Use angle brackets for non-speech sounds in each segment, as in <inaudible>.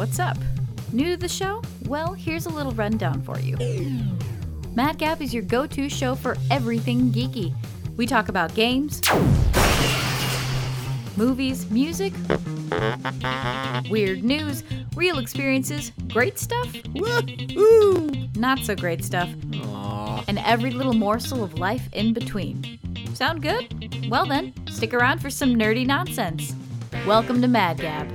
what's up? New to the show? Well, here's a little rundown for you. Mad Gab is your go to show for everything geeky. We talk about games, movies, music, weird news, real experiences, great stuff, Woohoo! not so great stuff, Aw. and every little morsel of life in between. Sound good? Well then, stick around for some nerdy nonsense. Welcome to Mad Gab.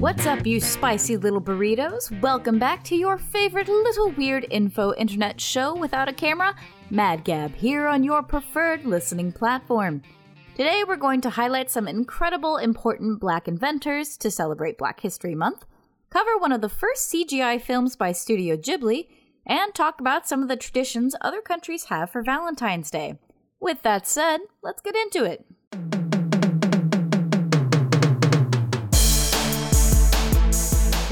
What's up, you spicy little burritos? Welcome back to your favorite little weird info internet show without a camera, Mad Gab, here on your preferred listening platform. Today, we're going to highlight some incredible, important black inventors to celebrate Black History Month, cover one of the first CGI films by Studio Ghibli, and talk about some of the traditions other countries have for Valentine's Day. With that said, let's get into it.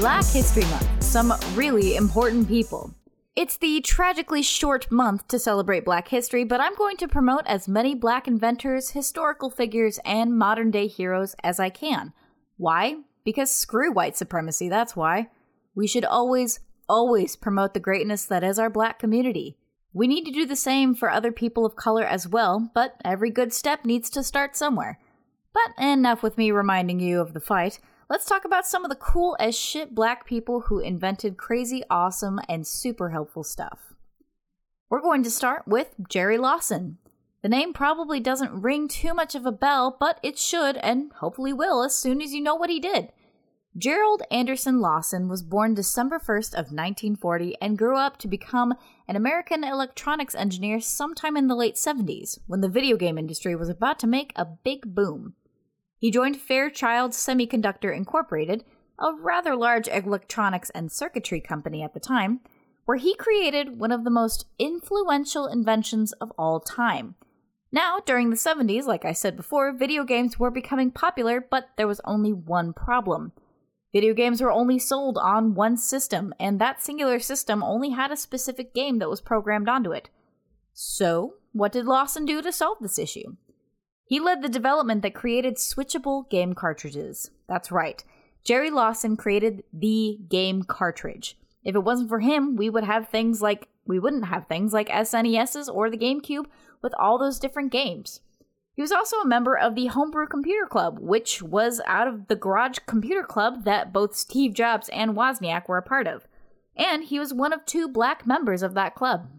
Black History Month, some really important people. It's the tragically short month to celebrate Black history, but I'm going to promote as many Black inventors, historical figures, and modern day heroes as I can. Why? Because screw white supremacy, that's why. We should always, always promote the greatness that is our Black community. We need to do the same for other people of color as well, but every good step needs to start somewhere. But enough with me reminding you of the fight. Let's talk about some of the cool as shit black people who invented crazy, awesome, and super helpful stuff. We're going to start with Jerry Lawson. The name probably doesn't ring too much of a bell, but it should and hopefully will as soon as you know what he did. Gerald Anderson Lawson was born December 1st of 1940 and grew up to become an American electronics engineer sometime in the late 70s when the video game industry was about to make a big boom. He joined Fairchild Semiconductor Incorporated, a rather large electronics and circuitry company at the time, where he created one of the most influential inventions of all time. Now, during the 70s, like I said before, video games were becoming popular, but there was only one problem. Video games were only sold on one system, and that singular system only had a specific game that was programmed onto it. So, what did Lawson do to solve this issue? He led the development that created switchable game cartridges. That's right. Jerry Lawson created the game cartridge. If it wasn't for him, we would have things like we wouldn't have things like SNESs or the GameCube with all those different games. He was also a member of the Homebrew Computer Club, which was out of the Garage Computer Club that both Steve Jobs and Wozniak were a part of. And he was one of two black members of that club.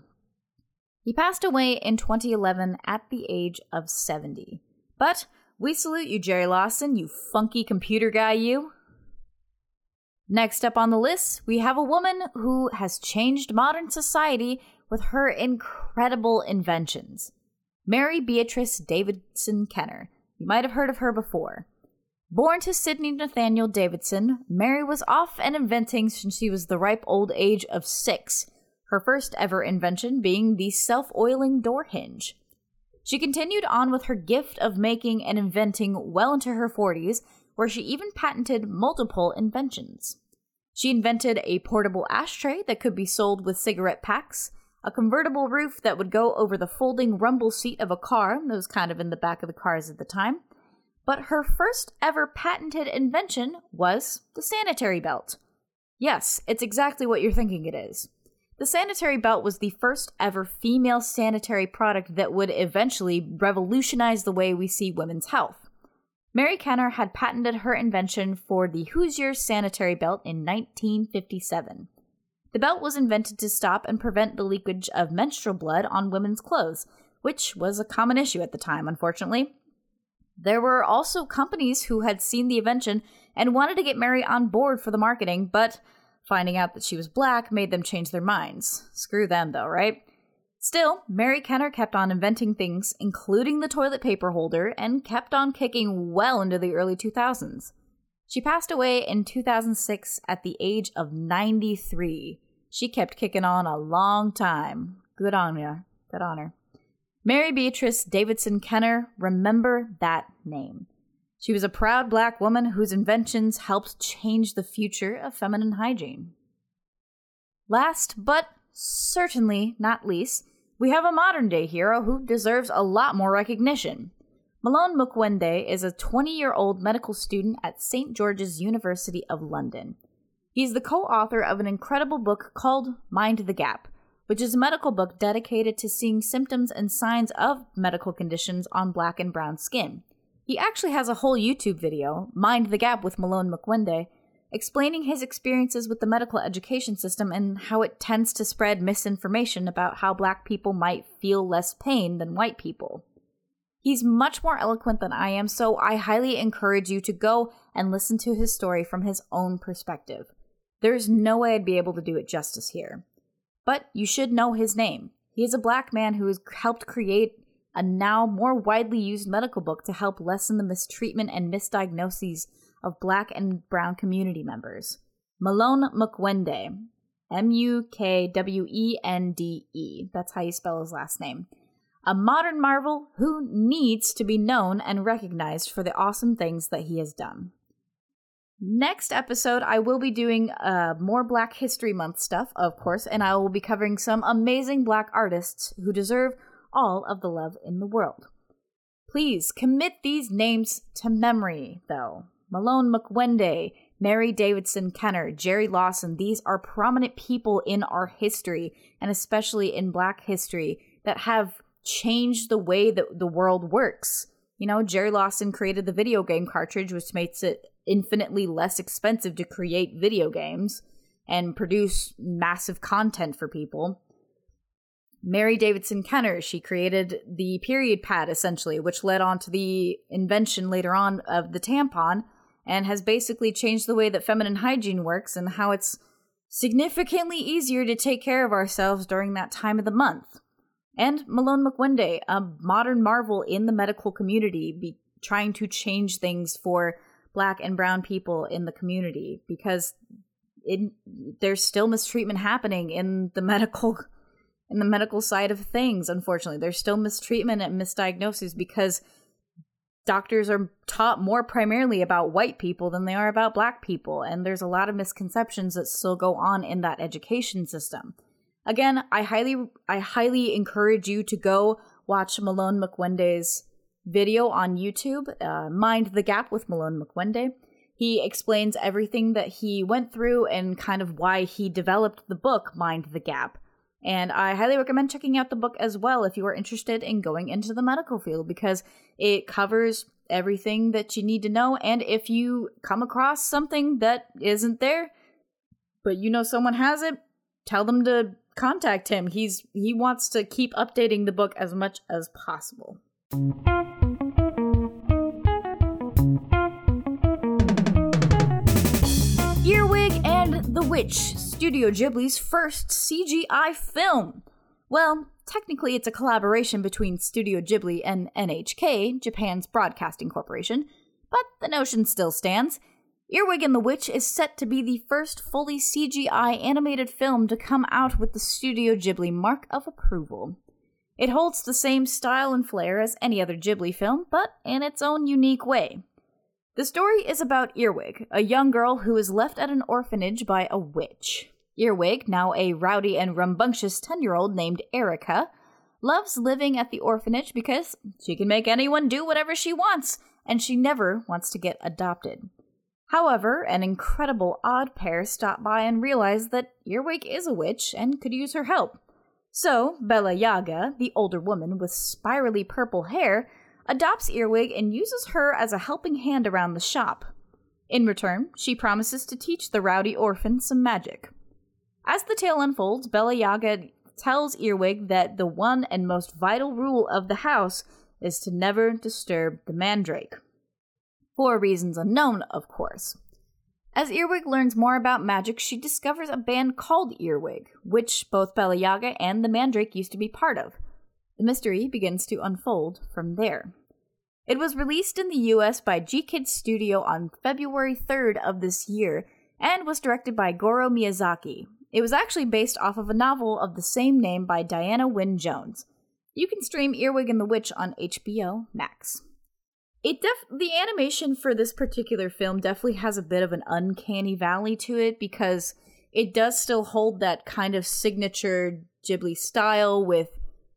He passed away in 2011 at the age of 70. But we salute you, Jerry Lawson, you funky computer guy, you. Next up on the list, we have a woman who has changed modern society with her incredible inventions. Mary Beatrice Davidson Kenner. You might have heard of her before. Born to Sidney Nathaniel Davidson, Mary was off and inventing since she was the ripe old age of six, her first ever invention being the self oiling door hinge. She continued on with her gift of making and inventing well into her 40s, where she even patented multiple inventions. She invented a portable ashtray that could be sold with cigarette packs, a convertible roof that would go over the folding rumble seat of a car that was kind of in the back of the cars at the time. But her first ever patented invention was the sanitary belt. Yes, it's exactly what you're thinking it is. The sanitary belt was the first ever female sanitary product that would eventually revolutionize the way we see women's health. Mary Kenner had patented her invention for the Hoosier sanitary belt in 1957. The belt was invented to stop and prevent the leakage of menstrual blood on women's clothes, which was a common issue at the time, unfortunately. There were also companies who had seen the invention and wanted to get Mary on board for the marketing, but finding out that she was black made them change their minds. Screw them, though, right? Still, Mary Kenner kept on inventing things, including the toilet paper holder, and kept on kicking well into the early 2000s. She passed away in 2006 at the age of 93. She kept kicking on a long time. Good on ya. Good on her. Mary Beatrice Davidson Kenner, remember that name. She was a proud black woman whose inventions helped change the future of feminine hygiene. Last, but certainly not least, we have a modern day hero who deserves a lot more recognition. Malone Mukwende is a 20 year old medical student at St. George's University of London. He's the co author of an incredible book called Mind the Gap, which is a medical book dedicated to seeing symptoms and signs of medical conditions on black and brown skin. He actually has a whole YouTube video, Mind the Gap with Malone Mukwende, explaining his experiences with the medical education system and how it tends to spread misinformation about how black people might feel less pain than white people. He's much more eloquent than I am, so I highly encourage you to go and listen to his story from his own perspective. There's no way I'd be able to do it justice here. But you should know his name. He is a black man who has helped create a now more widely used medical book to help lessen the mistreatment and misdiagnoses of black and brown community members. Malone Mukwende. M U K W E N D E. That's how you spell his last name. A modern marvel who needs to be known and recognized for the awesome things that he has done. Next episode, I will be doing uh, more Black History Month stuff, of course, and I will be covering some amazing black artists who deserve all of the love in the world. Please commit these names to memory, though. Malone Mukwende, Mary Davidson Kenner, Jerry Lawson, these are prominent people in our history, and especially in Black history, that have changed the way that the world works. You know, Jerry Lawson created the video game cartridge, which makes it infinitely less expensive to create video games and produce massive content for people. Mary Davidson Kenner, she created the period pad essentially, which led on to the invention later on of the tampon and has basically changed the way that feminine hygiene works and how it's significantly easier to take care of ourselves during that time of the month. And Malone Mukwende, a modern marvel in the medical community, be trying to change things for black and brown people in the community because it, there's still mistreatment happening in the <laughs> medical in the medical side of things unfortunately. There's still mistreatment and misdiagnoses because doctors are taught more primarily about white people than they are about black people and there's a lot of misconceptions that still go on in that education system. Again i highly i highly encourage you to go watch malone mukwende's video on youtube uh, mind the gap with malone mukwende he explains everything that he went through and kind of why he developed the book mind the gap and I highly recommend checking out the book as well if you are interested in going into the medical field because it covers everything that you need to know. And if you come across something that isn't there, but you know someone has it, tell them to contact him. He's he wants to keep updating the book as much as possible. The Witch Studio Ghibli's first CGI film. Well, technically it's a collaboration between Studio Ghibli and NHK, Japan's broadcasting corporation, but the notion still stands. Earwig and the Witch is set to be the first fully CGI animated film to come out with the Studio Ghibli mark of approval. It holds the same style and flair as any other Ghibli film, but in its own unique way. The story is about Earwig, a young girl who is left at an orphanage by a witch. Earwig, now a rowdy and rambunctious 10 year old named Erica, loves living at the orphanage because she can make anyone do whatever she wants, and she never wants to get adopted. However, an incredible odd pair stop by and realize that Earwig is a witch and could use her help. So, Bella Yaga, the older woman with spirally purple hair, adopts Earwig and uses her as a helping hand around the shop. In return, she promises to teach the rowdy orphan some magic. As the tale unfolds, Bella Yaga tells Earwig that the one and most vital rule of the house is to never disturb the mandrake. For reasons unknown, of course. As Earwig learns more about magic, she discovers a band called Earwig, which both Bella Yaga and the Mandrake used to be part of. The mystery begins to unfold from there. It was released in the US by GKIDS Studio on February 3rd of this year and was directed by Goro Miyazaki. It was actually based off of a novel of the same name by Diana Wynne Jones. You can stream Earwig and the Witch on HBO Max. It def- the animation for this particular film definitely has a bit of an uncanny valley to it because it does still hold that kind of signature Ghibli style with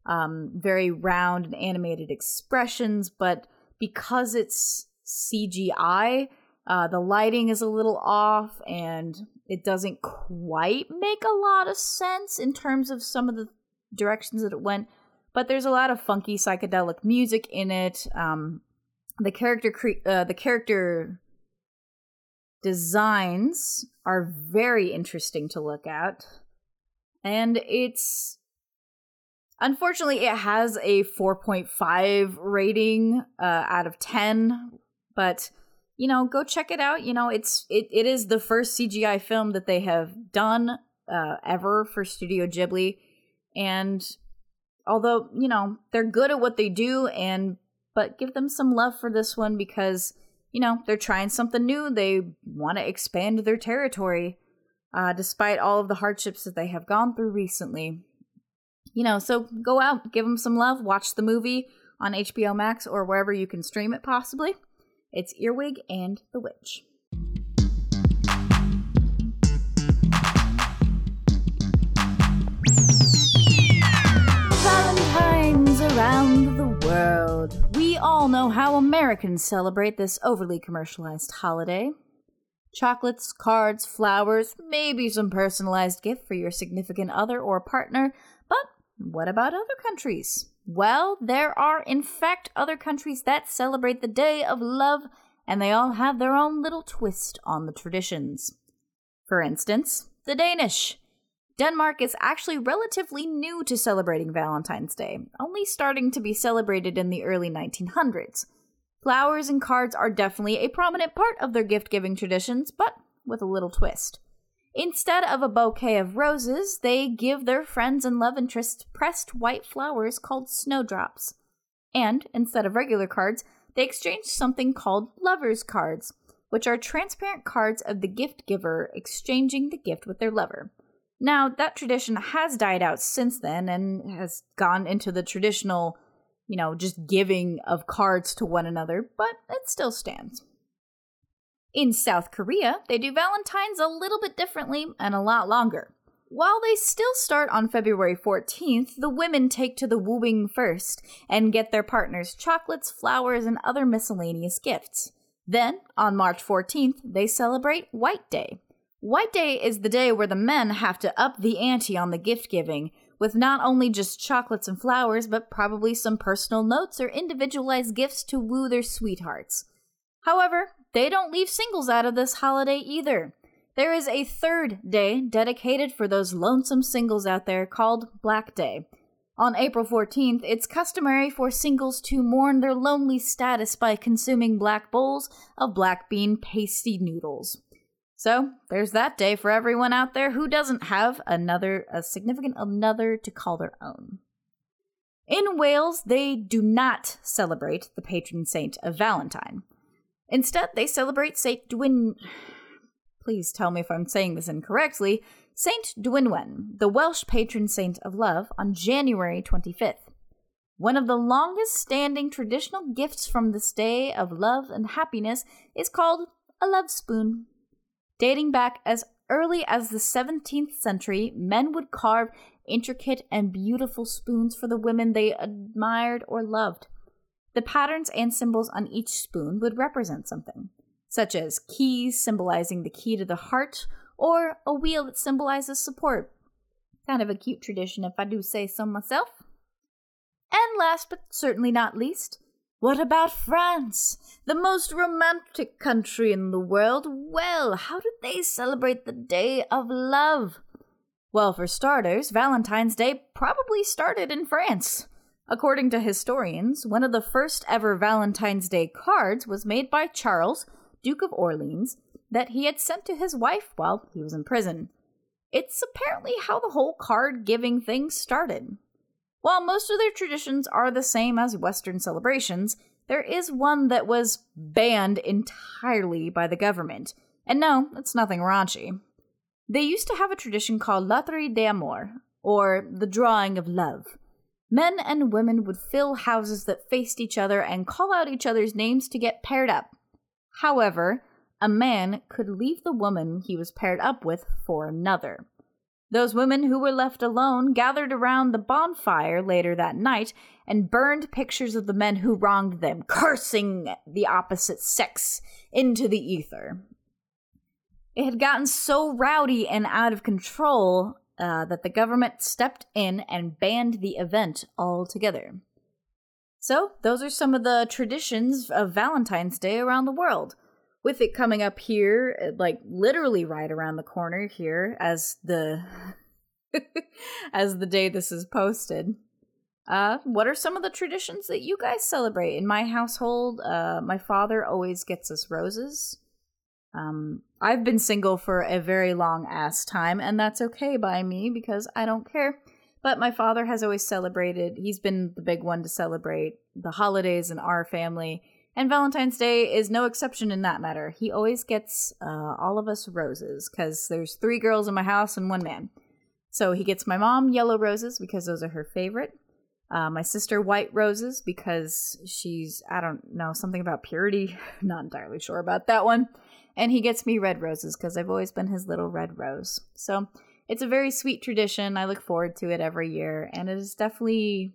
um, very round and animated expressions, but because it's CGI, uh, the lighting is a little off and it doesn't quite make a lot of sense in terms of some of the directions that it went. But there's a lot of funky psychedelic music in it. Um, the character cre- uh, the character designs are very interesting to look at and it's unfortunately it has a 4.5 rating uh, out of 10 but you know go check it out. You know it's it, it is the first cgi film that they have done uh, ever for studio ghibli. And although you know they're good at what they do and but give them some love for this one because you know they're trying something new. They want to expand their territory uh, despite all of the hardships that they have gone through recently. You know, so go out, give them some love, watch the movie on HBO Max or wherever you can stream it possibly. It's Earwig and the Witch. Valentine's around the world. We all know how Americans celebrate this overly commercialized holiday. Chocolates, cards, flowers, maybe some personalized gift for your significant other or partner. What about other countries? Well, there are in fact other countries that celebrate the Day of Love, and they all have their own little twist on the traditions. For instance, the Danish. Denmark is actually relatively new to celebrating Valentine's Day, only starting to be celebrated in the early 1900s. Flowers and cards are definitely a prominent part of their gift giving traditions, but with a little twist. Instead of a bouquet of roses, they give their friends and love interests pressed white flowers called snowdrops. And instead of regular cards, they exchange something called lovers' cards, which are transparent cards of the gift giver exchanging the gift with their lover. Now, that tradition has died out since then and has gone into the traditional you know, just giving of cards to one another, but it still stands. In South Korea, they do Valentine's a little bit differently and a lot longer. While they still start on February 14th, the women take to the wooing first and get their partners chocolates, flowers, and other miscellaneous gifts. Then, on March 14th, they celebrate White Day. White Day is the day where the men have to up the ante on the gift giving, with not only just chocolates and flowers, but probably some personal notes or individualized gifts to woo their sweethearts. However, they don't leave singles out of this holiday either. There is a third day dedicated for those lonesome singles out there called Black Day. On April 14th, it's customary for singles to mourn their lonely status by consuming black bowls of black bean pasty noodles. So there's that day for everyone out there who doesn't have another, a significant another to call their own. In Wales, they do not celebrate the patron saint of Valentine. Instead, they celebrate Saint Dwyn. Please tell me if I'm saying this incorrectly. Saint Dwynwen, the Welsh patron saint of love, on January 25th. One of the longest standing traditional gifts from this day of love and happiness is called a love spoon. Dating back as early as the 17th century, men would carve intricate and beautiful spoons for the women they admired or loved. The patterns and symbols on each spoon would represent something, such as keys symbolizing the key to the heart, or a wheel that symbolizes support. Kind of a cute tradition, if I do say so myself. And last but certainly not least, what about France? The most romantic country in the world. Well, how do they celebrate the Day of Love? Well, for starters, Valentine's Day probably started in France. According to historians, one of the first ever Valentine's Day cards was made by Charles, Duke of Orleans, that he had sent to his wife while he was in prison. It's apparently how the whole card giving thing started. While most of their traditions are the same as Western celebrations, there is one that was banned entirely by the government. And no, it's nothing raunchy. They used to have a tradition called Loterie d'amour, or the drawing of love. Men and women would fill houses that faced each other and call out each other's names to get paired up. However, a man could leave the woman he was paired up with for another. Those women who were left alone gathered around the bonfire later that night and burned pictures of the men who wronged them, cursing the opposite sex into the ether. It had gotten so rowdy and out of control uh, that the government stepped in and banned the event altogether. So, those are some of the traditions of Valentine's Day around the world with it coming up here, like literally right around the corner here, as the <laughs> as the day this is posted. Uh, what are some of the traditions that you guys celebrate in my household? Uh, my father always gets us roses. Um, I've been single for a very long ass time, and that's okay by me because I don't care. But my father has always celebrated. He's been the big one to celebrate the holidays in our family and Valentine's Day is no exception in that matter. He always gets uh, all of us roses because there's three girls in my house and one man. So he gets my mom yellow roses because those are her favorite. Uh, my sister white roses because she's I don't know something about purity. <laughs> Not entirely sure about that one. And he gets me red roses because I've always been his little red rose. So it's a very sweet tradition. I look forward to it every year, and it is definitely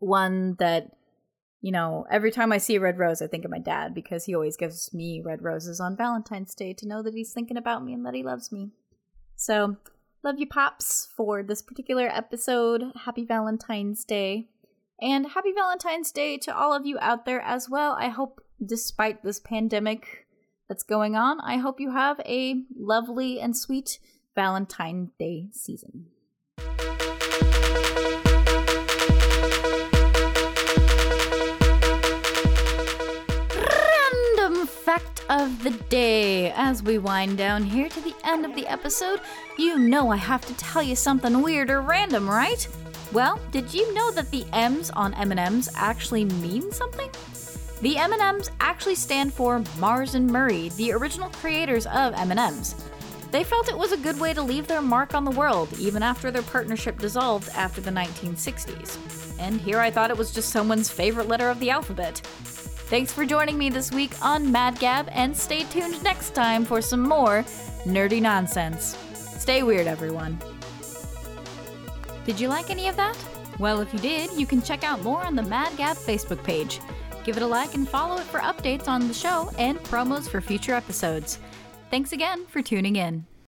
one that you know, every time I see a red rose, I think of my dad because he always gives me red roses on Valentine's Day to know that he's thinking about me and that he loves me. So, love you, Pops, for this particular episode. Happy Valentine's Day. And happy Valentine's Day to all of you out there as well. I hope, despite this pandemic that's going on, I hope you have a lovely and sweet Valentine's Day season. Random fact of the day. As we wind down here to the end of the episode, you know I have to tell you something weird or random, right? Well, did you know that the M's on M&Ms actually mean something? The M&Ms actually stand for Mars and Murrie, the original creators of M&Ms. They felt it was a good way to leave their mark on the world, even after their partnership dissolved after the 1960s. And here I thought it was just someone's favorite letter of the alphabet. Thanks for joining me this week on Mad Gab, and stay tuned next time for some more nerdy nonsense. Stay weird, everyone. Did you like any of that? Well, if you did, you can check out more on the Mad Gab Facebook page. Give it a like and follow it for updates on the show and promos for future episodes. Thanks again for tuning in.